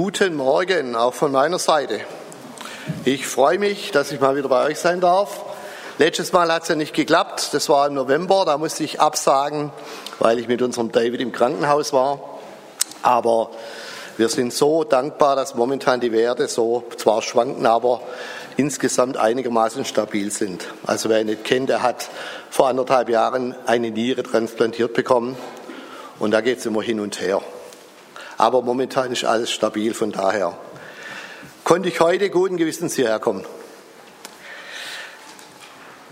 Guten Morgen, auch von meiner Seite. Ich freue mich, dass ich mal wieder bei euch sein darf. Letztes Mal hat es ja nicht geklappt, das war im November, da musste ich absagen, weil ich mit unserem David im Krankenhaus war. Aber wir sind so dankbar, dass momentan die Werte so zwar schwanken, aber insgesamt einigermaßen stabil sind. Also wer ihn nicht kennt, er hat vor anderthalb Jahren eine Niere transplantiert bekommen und da geht es immer hin und her. Aber momentan ist alles stabil, von daher konnte ich heute guten Gewissens hierher kommen.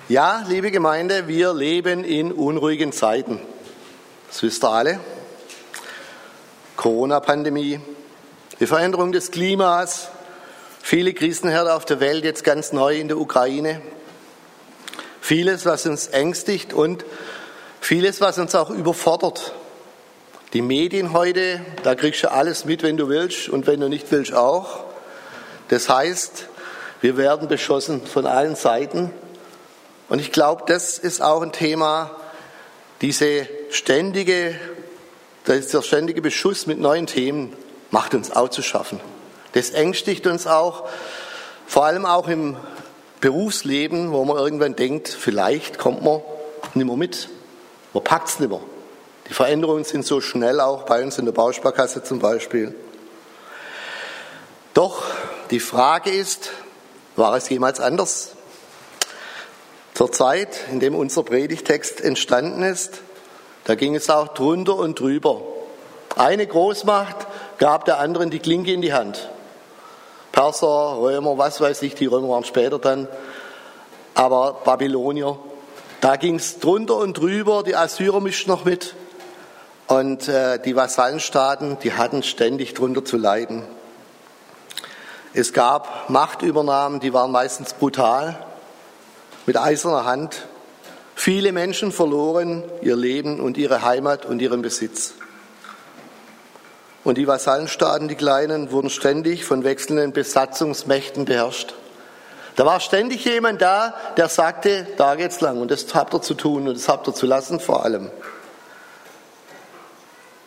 Ja, liebe Gemeinde, wir leben in unruhigen Zeiten. Das wisst ihr alle. Corona-Pandemie, die Veränderung des Klimas, viele Krisenherde auf der Welt, jetzt ganz neu in der Ukraine. Vieles, was uns ängstigt und vieles, was uns auch überfordert. Die Medien heute, da kriegst du alles mit, wenn du willst und wenn du nicht willst auch. Das heißt, wir werden beschossen von allen Seiten. Und ich glaube, das ist auch ein Thema, diese ständige, der ständige Beschuss mit neuen Themen macht uns auch zu schaffen. Das ängstigt uns auch, vor allem auch im Berufsleben, wo man irgendwann denkt, vielleicht kommt man nicht mehr mit. Man packt es nicht mehr. Die Veränderungen sind so schnell, auch bei uns in der Bausparkasse zum Beispiel. Doch die Frage ist, war es jemals anders? Zur Zeit, in dem unser Predigtext entstanden ist, da ging es auch drunter und drüber. Eine Großmacht gab der anderen die Klinke in die Hand. Perser, Römer, was weiß ich, die Römer waren später dann, aber Babylonier. Da ging es drunter und drüber, die Assyrer mischten noch mit. Und äh, die Vasallenstaaten, die hatten ständig drunter zu leiden. Es gab Machtübernahmen, die waren meistens brutal, mit eiserner Hand. Viele Menschen verloren ihr Leben und ihre Heimat und ihren Besitz. Und die Vasallenstaaten, die kleinen, wurden ständig von wechselnden Besatzungsmächten beherrscht. Da war ständig jemand da, der sagte, da geht's lang und das habt ihr zu tun und das habt ihr zu lassen vor allem.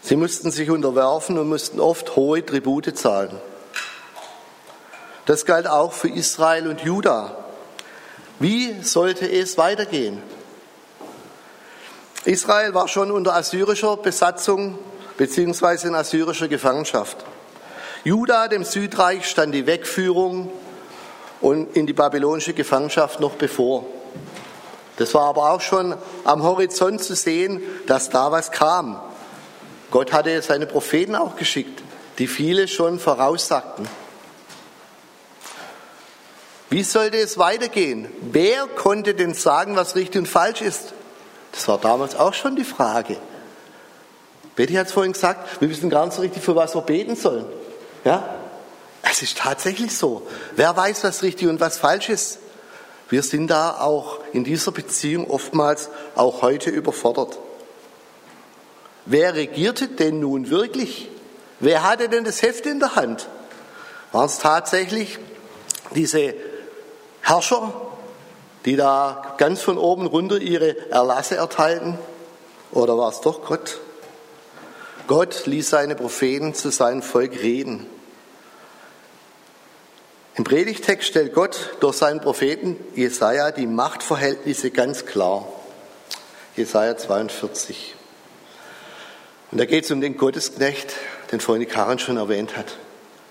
Sie mussten sich unterwerfen und mussten oft hohe Tribute zahlen. Das galt auch für Israel und Juda. Wie sollte es weitergehen? Israel war schon unter assyrischer Besatzung bzw. in assyrischer Gefangenschaft. Juda, dem Südreich, stand die Wegführung und in die babylonische Gefangenschaft noch bevor. Das war aber auch schon am Horizont zu sehen, dass da was kam. Gott hatte seine Propheten auch geschickt, die viele schon voraussagten. Wie sollte es weitergehen? Wer konnte denn sagen, was richtig und falsch ist? Das war damals auch schon die Frage. Betty hat es vorhin gesagt, wir wissen gar nicht so richtig, für was wir beten sollen. Ja? Es ist tatsächlich so. Wer weiß, was richtig und was falsch ist? Wir sind da auch in dieser Beziehung oftmals auch heute überfordert. Wer regierte denn nun wirklich? Wer hatte denn das Heft in der Hand? Waren es tatsächlich diese Herrscher, die da ganz von oben runter ihre Erlasse erteilten? Oder war es doch Gott? Gott ließ seine Propheten zu seinem Volk reden. Im Predigtext stellt Gott durch seinen Propheten Jesaja die Machtverhältnisse ganz klar. Jesaja 42. Und da geht es um den Gottesknecht, den vorhin die schon erwähnt hat.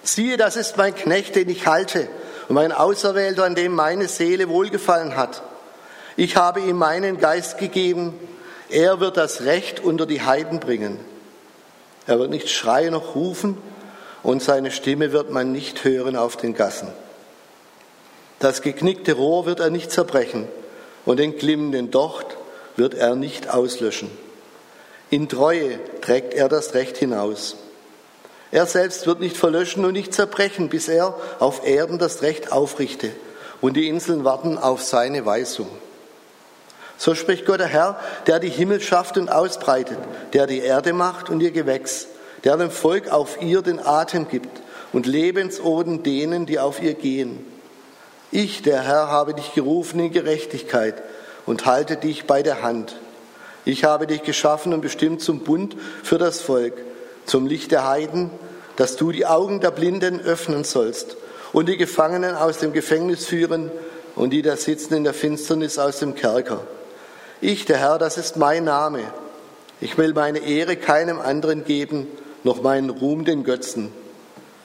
Siehe, das ist mein Knecht, den ich halte, und mein Auserwählter, an dem meine Seele wohlgefallen hat. Ich habe ihm meinen Geist gegeben, er wird das Recht unter die Heiden bringen. Er wird nicht schreien noch rufen, und seine Stimme wird man nicht hören auf den Gassen. Das geknickte Rohr wird er nicht zerbrechen, und den glimmenden Docht wird er nicht auslöschen. In Treue trägt er das Recht hinaus. Er selbst wird nicht verlöschen und nicht zerbrechen, bis er auf Erden das Recht aufrichte und die Inseln warten auf seine Weisung. So spricht Gott der Herr, der die Himmel schafft und ausbreitet, der die Erde macht und ihr Gewächs, der dem Volk auf ihr den Atem gibt und Lebensoden denen, die auf ihr gehen. Ich, der Herr, habe dich gerufen in Gerechtigkeit und halte dich bei der Hand. Ich habe dich geschaffen und bestimmt zum Bund für das Volk, zum Licht der Heiden, dass du die Augen der Blinden öffnen sollst und die Gefangenen aus dem Gefängnis führen und die da sitzen in der Finsternis aus dem Kerker. Ich, der Herr, das ist mein Name. Ich will meine Ehre keinem anderen geben, noch meinen Ruhm den Götzen.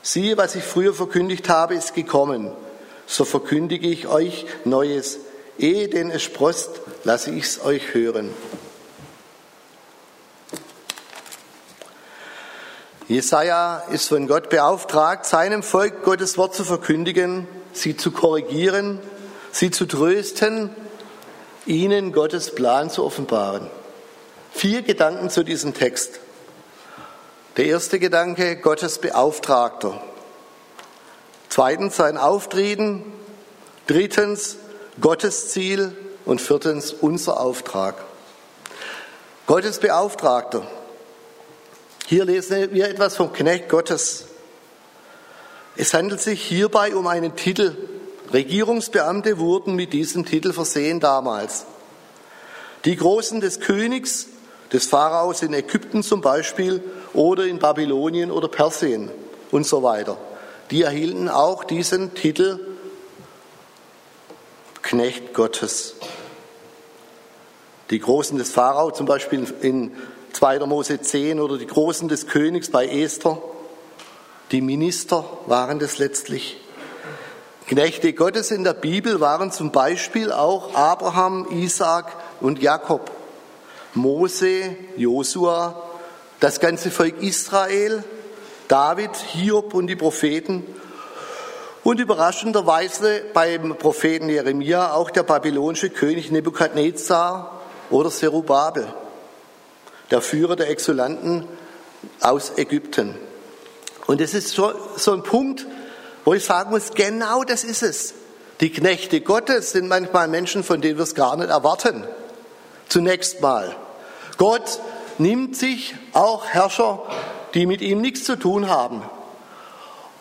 Siehe, was ich früher verkündigt habe, ist gekommen. So verkündige ich euch Neues. Ehe denn es sprost, lasse ich es euch hören. Jesaja ist von Gott beauftragt, seinem Volk Gottes Wort zu verkündigen, sie zu korrigieren, sie zu trösten, ihnen Gottes Plan zu offenbaren. Vier Gedanken zu diesem Text. Der erste Gedanke, Gottes Beauftragter. Zweitens sein Auftreten. Drittens Gottes Ziel. Und viertens unser Auftrag. Gottes Beauftragter. Hier lesen wir etwas vom Knecht Gottes. Es handelt sich hierbei um einen Titel. Regierungsbeamte wurden mit diesem Titel versehen damals. Die Großen des Königs des Pharaos in Ägypten zum Beispiel oder in Babylonien oder Persien und so weiter. Die erhielten auch diesen Titel Knecht Gottes. Die Großen des Pharao zum Beispiel in 2. Mose 10 oder die Großen des Königs bei Esther. Die Minister waren das letztlich. Knechte Gottes in der Bibel waren zum Beispiel auch Abraham, Isaac und Jakob. Mose, Josua, das ganze Volk Israel, David, Hiob und die Propheten und überraschenderweise beim Propheten Jeremia auch der babylonische König Nebukadnezar oder Zerubabel, der Führer der Exulanten aus Ägypten. Und es ist so, so ein Punkt, wo ich sagen muss, genau das ist es. Die Knechte Gottes sind manchmal Menschen, von denen wir es gar nicht erwarten. Zunächst mal. Gott nimmt sich auch Herrscher, die mit ihm nichts zu tun haben,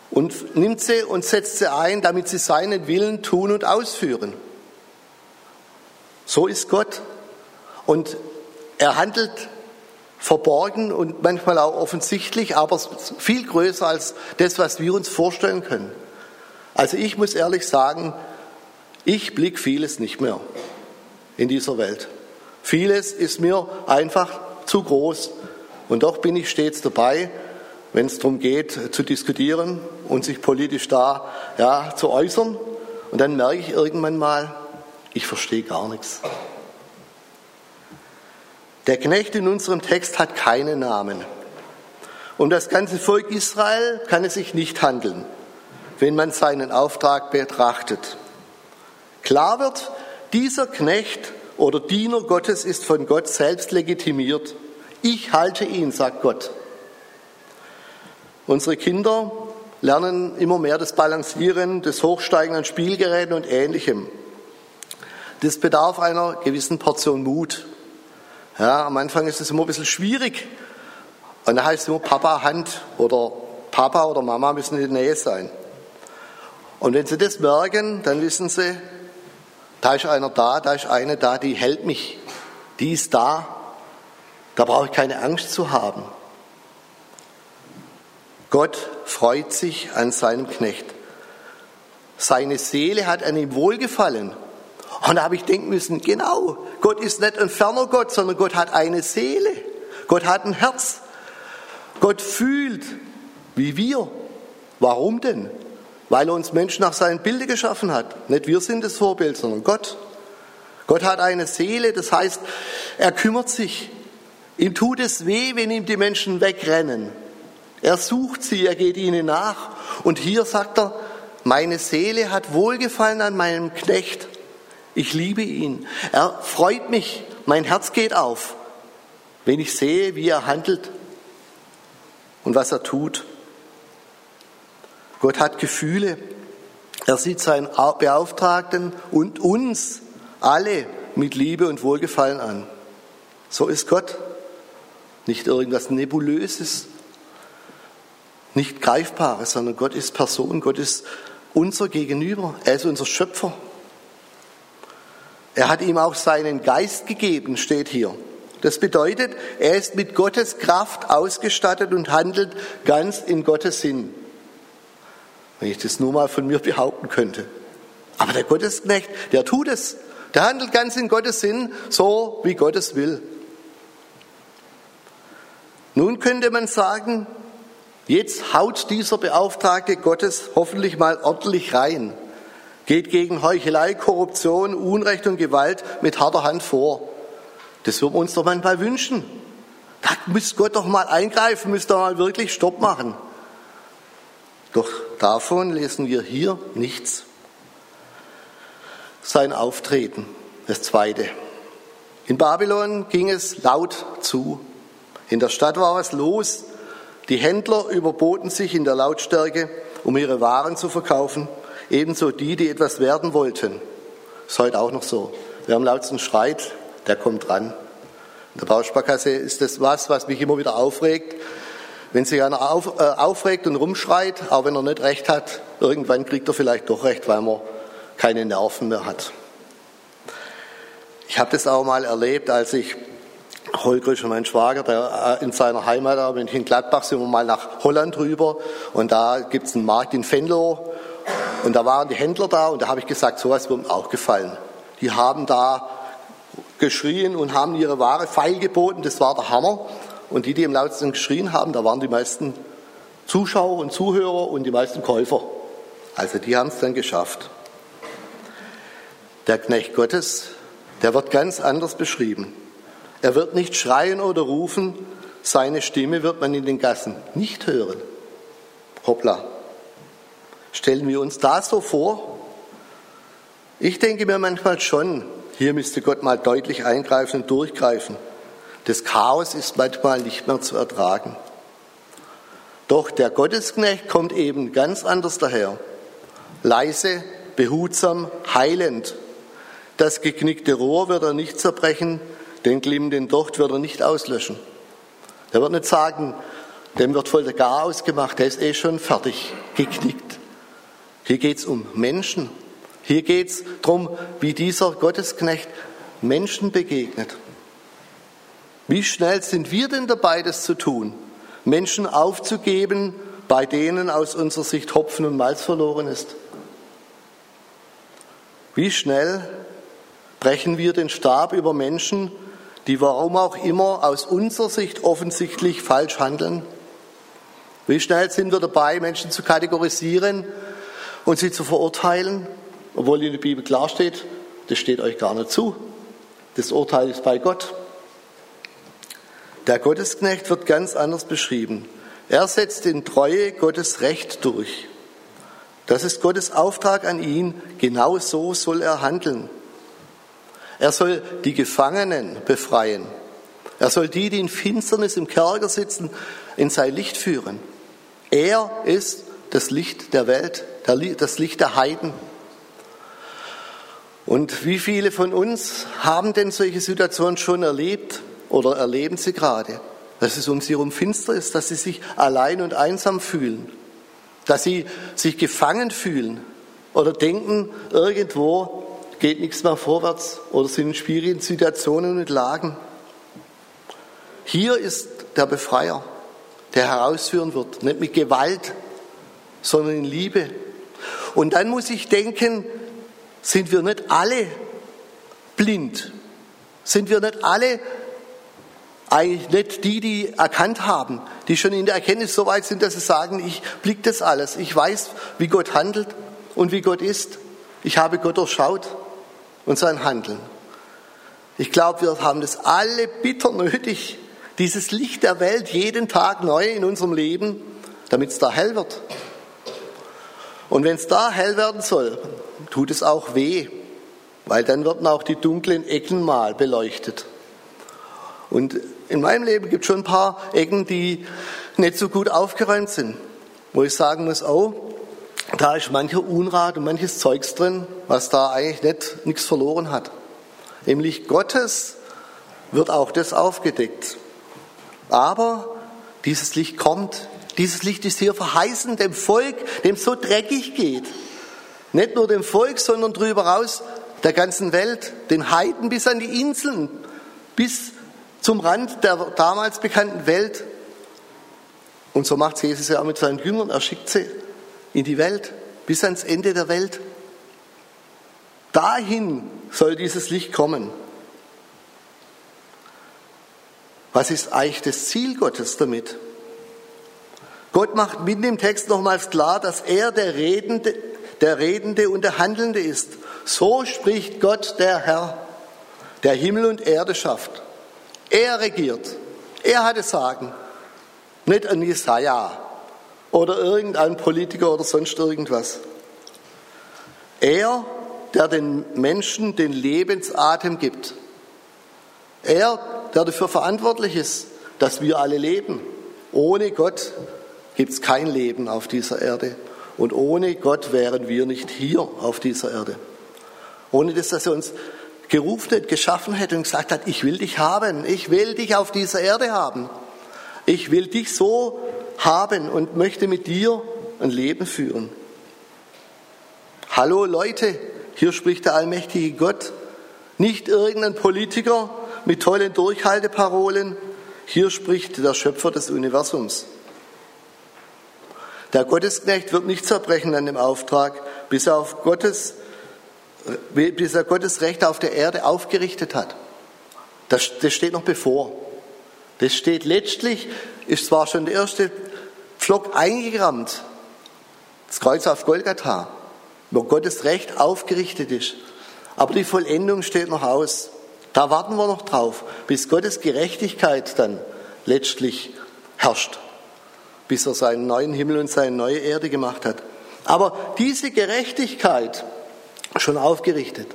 und nimmt sie und setzt sie ein, damit sie seinen Willen tun und ausführen. So ist Gott. Und er handelt verborgen und manchmal auch offensichtlich, aber viel größer als das, was wir uns vorstellen können. Also ich muss ehrlich sagen, ich blick vieles nicht mehr in dieser Welt. Vieles ist mir einfach zu groß. Und doch bin ich stets dabei, wenn es darum geht, zu diskutieren und sich politisch da ja, zu äußern. Und dann merke ich irgendwann mal, ich verstehe gar nichts. Der Knecht in unserem Text hat keinen Namen. Um das ganze Volk Israel kann es sich nicht handeln, wenn man seinen Auftrag betrachtet. Klar wird, dieser Knecht oder Diener Gottes ist von Gott selbst legitimiert. Ich halte ihn, sagt Gott. Unsere Kinder lernen immer mehr das Balancieren, das Hochsteigen an Spielgeräten und Ähnlichem. Das bedarf einer gewissen Portion Mut. Ja, am Anfang ist es immer ein bisschen schwierig. Und da heißt es immer Papa Hand oder Papa oder Mama müssen in der Nähe sein. Und wenn sie das merken, dann wissen sie, da ist einer da, da ist eine da, die hält mich. Die ist da. Da brauche ich keine Angst zu haben. Gott freut sich an seinem Knecht. Seine Seele hat an ihm wohlgefallen. Und da habe ich denken müssen, genau, Gott ist nicht ein ferner Gott, sondern Gott hat eine Seele. Gott hat ein Herz. Gott fühlt wie wir. Warum denn? weil er uns Menschen nach seinem Bilde geschaffen hat. Nicht wir sind das Vorbild, sondern Gott. Gott hat eine Seele, das heißt, er kümmert sich. Ihm tut es weh, wenn ihm die Menschen wegrennen. Er sucht sie, er geht ihnen nach. Und hier sagt er, meine Seele hat Wohlgefallen an meinem Knecht. Ich liebe ihn. Er freut mich. Mein Herz geht auf, wenn ich sehe, wie er handelt und was er tut. Gott hat Gefühle. Er sieht seinen Beauftragten und uns alle mit Liebe und Wohlgefallen an. So ist Gott. Nicht irgendwas Nebulöses, nicht Greifbares, sondern Gott ist Person, Gott ist unser Gegenüber, er ist unser Schöpfer. Er hat ihm auch seinen Geist gegeben, steht hier. Das bedeutet, er ist mit Gottes Kraft ausgestattet und handelt ganz in Gottes Sinn. Wenn ich das nur mal von mir behaupten könnte. Aber der Gottesknecht, der tut es. Der handelt ganz in Gottes Sinn, so wie Gott es will. Nun könnte man sagen, jetzt haut dieser Beauftragte Gottes hoffentlich mal ordentlich rein, geht gegen Heuchelei, Korruption, Unrecht und Gewalt mit harter Hand vor. Das würden wir uns doch manchmal wünschen. Da muss Gott doch mal eingreifen, müsste mal wirklich Stopp machen. Doch davon lesen wir hier nichts. Sein Auftreten, das zweite. In Babylon ging es laut zu. In der Stadt war was los. Die Händler überboten sich in der Lautstärke, um ihre Waren zu verkaufen. Ebenso die, die etwas werden wollten. Ist heute auch noch so. Wer am lautsten schreit, der kommt dran. In der Bausparkasse ist das was, was mich immer wieder aufregt. Wenn sich einer auf, äh, aufregt und rumschreit, auch wenn er nicht recht hat, irgendwann kriegt er vielleicht doch recht, weil man keine Nerven mehr hat. Ich habe das auch mal erlebt, als ich Holger und mein Schwager, der äh, in seiner Heimat in Gladbach, sind wir mal nach Holland rüber und da gibt es einen Markt in Venlo und da waren die Händler da und da habe ich gesagt, sowas wird mir auch gefallen. Die haben da geschrien und haben ihre Ware feilgeboten, das war der Hammer. Und die, die im lautesten geschrien haben, da waren die meisten Zuschauer und Zuhörer und die meisten Käufer. Also die haben es dann geschafft. Der Knecht Gottes, der wird ganz anders beschrieben. Er wird nicht schreien oder rufen, seine Stimme wird man in den Gassen nicht hören. Hoppla. Stellen wir uns das so vor? Ich denke mir manchmal schon, hier müsste Gott mal deutlich eingreifen und durchgreifen. Das Chaos ist manchmal nicht mehr zu ertragen. Doch der Gottesknecht kommt eben ganz anders daher. Leise, behutsam, heilend. Das geknickte Rohr wird er nicht zerbrechen, den glimmenden Docht wird er nicht auslöschen. Er wird nicht sagen, dem wird voll der Gar ausgemacht, der ist eh schon fertig, geknickt. Hier geht es um Menschen. Hier geht es darum, wie dieser Gottesknecht Menschen begegnet. Wie schnell sind wir denn dabei, das zu tun? Menschen aufzugeben, bei denen aus unserer Sicht Hopfen und Malz verloren ist? Wie schnell brechen wir den Stab über Menschen, die warum auch immer aus unserer Sicht offensichtlich falsch handeln? Wie schnell sind wir dabei, Menschen zu kategorisieren und sie zu verurteilen, obwohl in der Bibel klar steht, das steht euch gar nicht zu. Das Urteil ist bei Gott. Der Gottesknecht wird ganz anders beschrieben. Er setzt in Treue Gottes Recht durch. Das ist Gottes Auftrag an ihn. Genau so soll er handeln. Er soll die Gefangenen befreien. Er soll die, die in Finsternis im Kerker sitzen, in sein Licht führen. Er ist das Licht der Welt, das Licht der Heiden. Und wie viele von uns haben denn solche Situationen schon erlebt oder erleben sie gerade? Dass es um sie herum finster ist, dass sie sich allein und einsam fühlen, dass sie sich gefangen fühlen oder denken, irgendwo geht nichts mehr vorwärts oder sind in schwierigen Situationen und Lagen. Hier ist der Befreier, der herausführen wird, nicht mit Gewalt, sondern in Liebe. Und dann muss ich denken, sind wir nicht alle blind? Sind wir nicht alle eigentlich nicht die, die erkannt haben, die schon in der Erkenntnis so weit sind, dass sie sagen, ich blick das alles, ich weiß, wie Gott handelt und wie Gott ist. Ich habe Gott durchschaut und sein Handeln. Ich glaube, wir haben das alle bitter nötig, dieses Licht der Welt jeden Tag neu in unserem Leben, damit es da hell wird. Und wenn es da hell werden soll, tut es auch weh, weil dann werden auch die dunklen Ecken mal beleuchtet. Und in meinem Leben gibt es schon ein paar Ecken, die nicht so gut aufgeräumt sind, wo ich sagen muss, oh, da ist mancher Unrat und manches Zeugs drin, was da eigentlich nicht nichts verloren hat. Im Licht Gottes wird auch das aufgedeckt. Aber dieses Licht kommt. Dieses Licht ist hier verheißen dem Volk, dem so dreckig geht. Nicht nur dem Volk, sondern darüber raus der ganzen Welt, den Heiden bis an die Inseln, bis zum Rand der damals bekannten Welt. Und so macht Jesus ja auch mit seinen Jüngern. Er schickt sie in die Welt, bis ans Ende der Welt. Dahin soll dieses Licht kommen. Was ist eigentlich das Ziel Gottes damit? Gott macht mitten im Text nochmals klar, dass er der Redende, der Redende und der Handelnde ist. So spricht Gott, der Herr, der Himmel und Erde schafft. Er regiert. Er hat es Sagen. Nicht ein Jesaja oder irgendein Politiker oder sonst irgendwas. Er, der den Menschen den Lebensatem gibt. Er, der dafür verantwortlich ist, dass wir alle leben. Ohne Gott gibt es kein Leben auf dieser Erde. Und ohne Gott wären wir nicht hier auf dieser Erde. Ohne das, dass er uns gerufen hat, geschaffen hätte und gesagt hat, ich will dich haben, ich will dich auf dieser Erde haben. Ich will dich so haben und möchte mit dir ein Leben führen. Hallo Leute, hier spricht der allmächtige Gott, nicht irgendein Politiker mit tollen Durchhalteparolen, hier spricht der Schöpfer des Universums. Der Gottesknecht wird nicht zerbrechen an dem Auftrag, bis er, auf Gottes, bis er Gottes Recht auf der Erde aufgerichtet hat. Das, das steht noch bevor. Das steht letztlich, ist zwar schon der erste Pflock eingerammt, das Kreuz auf Golgatha, wo Gottes Recht aufgerichtet ist. Aber die Vollendung steht noch aus. Da warten wir noch drauf, bis Gottes Gerechtigkeit dann letztlich herrscht bis er seinen neuen Himmel und seine neue Erde gemacht hat. Aber diese Gerechtigkeit schon aufgerichtet.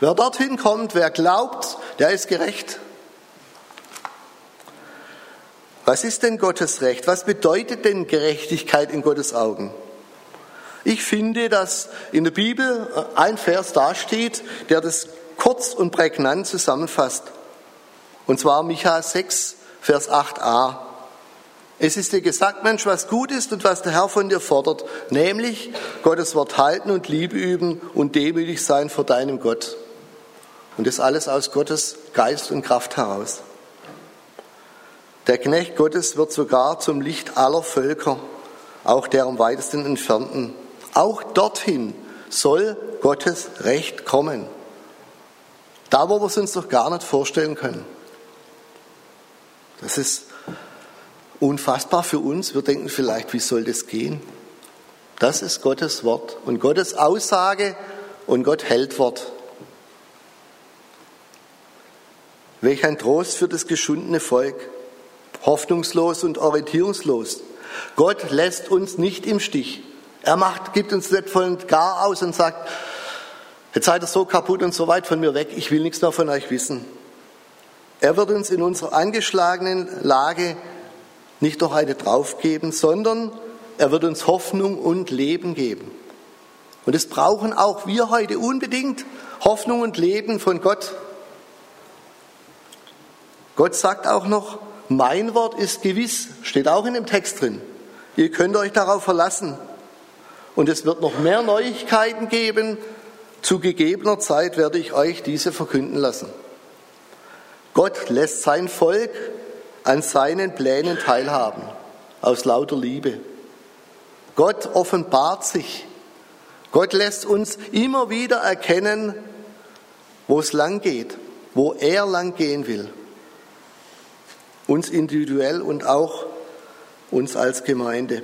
Wer dorthin kommt, wer glaubt, der ist gerecht. Was ist denn Gottes Recht? Was bedeutet denn Gerechtigkeit in Gottes Augen? Ich finde, dass in der Bibel ein Vers dasteht, der das kurz und prägnant zusammenfasst. Und zwar Micha 6, Vers 8a. Es ist dir gesagt, Mensch, was gut ist und was der Herr von dir fordert, nämlich Gottes Wort halten und Liebe üben und demütig sein vor deinem Gott. Und das alles aus Gottes Geist und Kraft heraus. Der Knecht Gottes wird sogar zum Licht aller Völker, auch der am weitesten entfernten. Auch dorthin soll Gottes Recht kommen. Da, wo wir es uns doch gar nicht vorstellen können. Das ist unfassbar für uns. Wir denken vielleicht, wie soll das gehen? Das ist Gottes Wort und Gottes Aussage und Gott hält Wort. Welch ein Trost für das geschundene Volk, hoffnungslos und orientierungslos. Gott lässt uns nicht im Stich. Er macht, gibt uns nicht voll und gar aus und sagt, jetzt seid ihr so kaputt und so weit von mir weg, ich will nichts mehr von euch wissen. Er wird uns in unserer angeschlagenen Lage nicht noch eine draufgeben, sondern er wird uns Hoffnung und Leben geben. Und es brauchen auch wir heute unbedingt Hoffnung und Leben von Gott. Gott sagt auch noch, mein Wort ist gewiss, steht auch in dem Text drin. Ihr könnt euch darauf verlassen. Und es wird noch mehr Neuigkeiten geben. Zu gegebener Zeit werde ich euch diese verkünden lassen. Gott lässt sein Volk an seinen Plänen teilhaben, aus lauter Liebe. Gott offenbart sich. Gott lässt uns immer wieder erkennen, wo es lang geht, wo er lang gehen will. Uns individuell und auch uns als Gemeinde.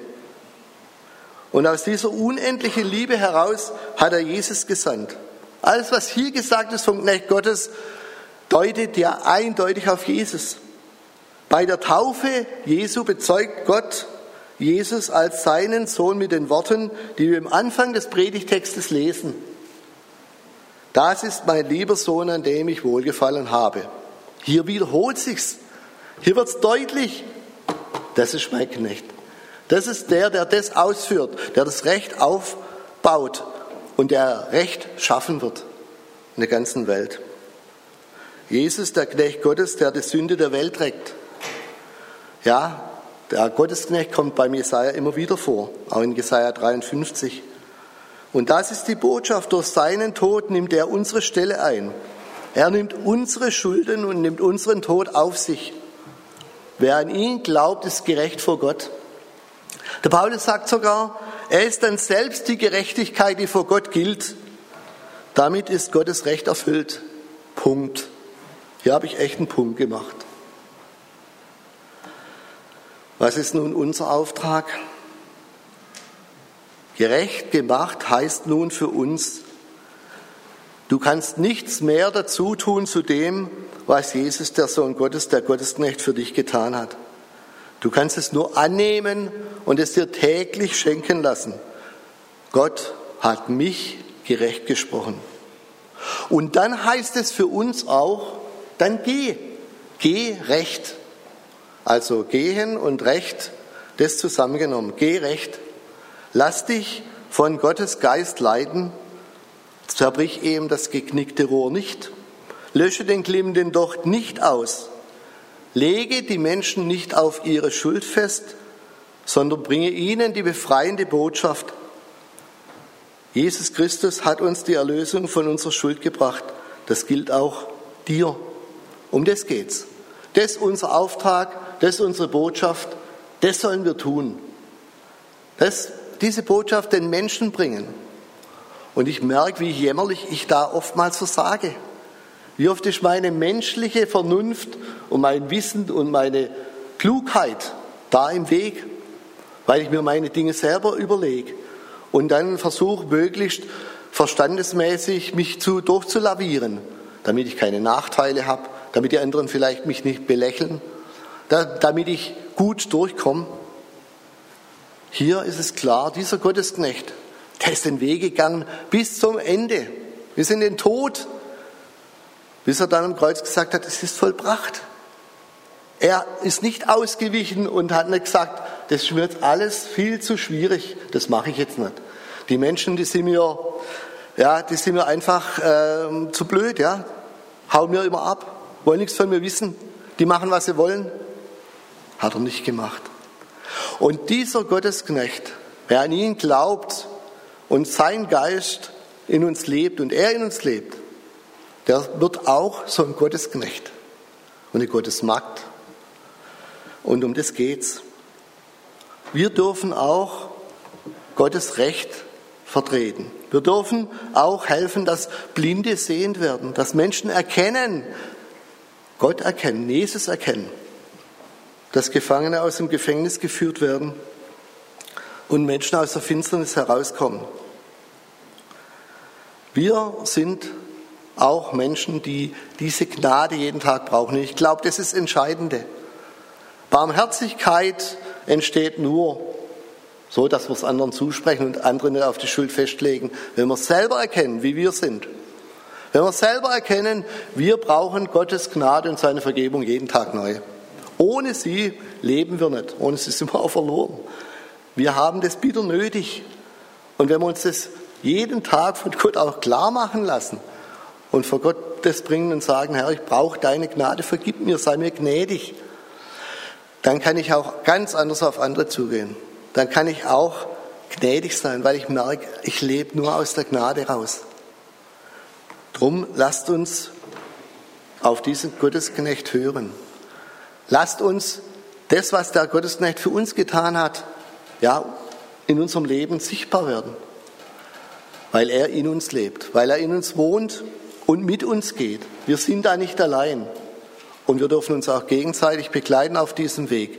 Und aus dieser unendlichen Liebe heraus hat er Jesus gesandt. Alles, was hier gesagt ist vom Knecht Gottes, deutet ja eindeutig auf Jesus. Bei der Taufe Jesu bezeugt Gott Jesus als seinen Sohn mit den Worten, die wir am Anfang des Predigtextes lesen. Das ist mein lieber Sohn, an dem ich wohlgefallen habe. Hier wiederholt sich's. Hier wird's deutlich. Das ist mein Knecht. Das ist der, der das ausführt, der das Recht aufbaut und der Recht schaffen wird in der ganzen Welt. Jesus, der Knecht Gottes, der die Sünde der Welt trägt. Ja, der Gottesknecht kommt beim Jesaja immer wieder vor, auch in Jesaja 53. Und das ist die Botschaft. Durch seinen Tod nimmt er unsere Stelle ein. Er nimmt unsere Schulden und nimmt unseren Tod auf sich. Wer an ihn glaubt, ist gerecht vor Gott. Der Paulus sagt sogar, er ist dann selbst die Gerechtigkeit, die vor Gott gilt. Damit ist Gottes Recht erfüllt. Punkt. Hier habe ich echt einen Punkt gemacht. Was ist nun unser Auftrag? Gerecht gemacht heißt nun für uns, du kannst nichts mehr dazu tun zu dem, was Jesus, der Sohn Gottes, der Gottesknecht für dich getan hat. Du kannst es nur annehmen und es dir täglich schenken lassen. Gott hat mich gerecht gesprochen. Und dann heißt es für uns auch, dann geh, geh recht. Also gehen und recht, das zusammengenommen, geh recht. Lass dich von Gottes Geist leiten, zerbrich eben das geknickte Rohr nicht, lösche den glimmenden Docht nicht aus, lege die Menschen nicht auf ihre Schuld fest, sondern bringe ihnen die befreiende Botschaft. Jesus Christus hat uns die Erlösung von unserer Schuld gebracht. Das gilt auch dir. Um das geht's. Das ist unser Auftrag, das ist unsere Botschaft, das sollen wir tun. Das, diese Botschaft den Menschen bringen. Und ich merke, wie jämmerlich ich da oftmals versage. Wie oft ist meine menschliche Vernunft und mein Wissen und meine Klugheit da im Weg, weil ich mir meine Dinge selber überlege und dann versuche, möglichst verstandesmäßig mich zu, durchzulavieren, damit ich keine Nachteile habe, damit die anderen vielleicht mich nicht belächeln damit ich gut durchkomme. Hier ist es klar, dieser Gottesknecht, der ist den Weg gegangen bis zum Ende, bis in den Tod, bis er dann am Kreuz gesagt hat, es ist vollbracht. Er ist nicht ausgewichen und hat nicht gesagt, das jetzt alles viel zu schwierig, das mache ich jetzt nicht. Die Menschen, die sind mir, ja, die sind mir einfach äh, zu blöd, ja, hauen mir immer ab, wollen nichts von mir wissen, die machen, was sie wollen. Hat er nicht gemacht. Und dieser Gottesknecht, wer an ihn glaubt und sein Geist in uns lebt und er in uns lebt, der wird auch so ein Gottesknecht und eine Gottesmagd. Und um das geht's. Wir dürfen auch Gottes Recht vertreten. Wir dürfen auch helfen, dass Blinde sehend werden, dass Menschen erkennen, Gott erkennen, Jesus erkennen dass Gefangene aus dem Gefängnis geführt werden und Menschen aus der Finsternis herauskommen. Wir sind auch Menschen, die diese Gnade jeden Tag brauchen. ich glaube, das ist das Entscheidende. Barmherzigkeit entsteht nur so, dass wir es anderen zusprechen und andere nicht auf die Schuld festlegen, wenn wir selber erkennen, wie wir sind. Wenn wir selber erkennen, wir brauchen Gottes Gnade und seine Vergebung jeden Tag neu. Ohne sie leben wir nicht. Ohne sie sind wir auch verloren. Wir haben das bitter nötig. Und wenn wir uns das jeden Tag von Gott auch klar machen lassen und vor Gott das bringen und sagen, Herr, ich brauche deine Gnade, vergib mir, sei mir gnädig, dann kann ich auch ganz anders auf andere zugehen. Dann kann ich auch gnädig sein, weil ich merke, ich lebe nur aus der Gnade raus. Drum lasst uns auf diesen Gottesknecht hören. Lasst uns das, was der Gottesknecht für uns getan hat, ja, in unserem Leben sichtbar werden. Weil er in uns lebt, weil er in uns wohnt und mit uns geht. Wir sind da nicht allein. Und wir dürfen uns auch gegenseitig begleiten auf diesem Weg,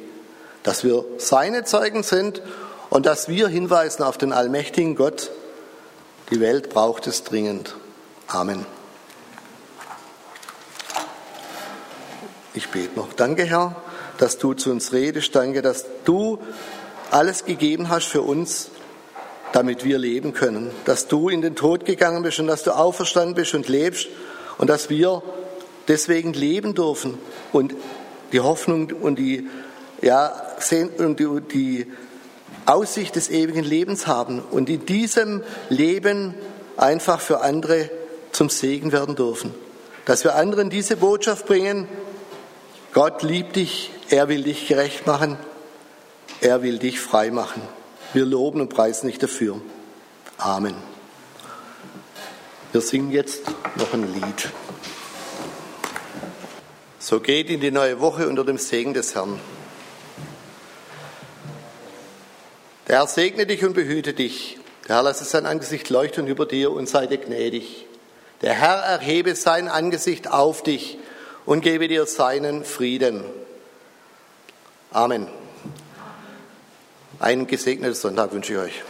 dass wir seine Zeugen sind und dass wir hinweisen auf den allmächtigen Gott. Die Welt braucht es dringend. Amen. Ich bete noch. Danke, Herr, dass du zu uns redest. Danke, dass du alles gegeben hast für uns, damit wir leben können. Dass du in den Tod gegangen bist und dass du auferstanden bist und lebst und dass wir deswegen leben dürfen und die Hoffnung und die, ja, und die, die Aussicht des ewigen Lebens haben und in diesem Leben einfach für andere zum Segen werden dürfen. Dass wir anderen diese Botschaft bringen, Gott liebt dich, er will dich gerecht machen, er will dich frei machen. Wir loben und preisen dich dafür. Amen. Wir singen jetzt noch ein Lied. So geht in die neue Woche unter dem Segen des Herrn. Der Herr segne dich und behüte dich. Der Herr lasse sein Angesicht leuchten über dir und sei dir gnädig. Der Herr erhebe sein Angesicht auf dich und gebe dir seinen Frieden. Amen. Einen gesegneten Sonntag wünsche ich euch.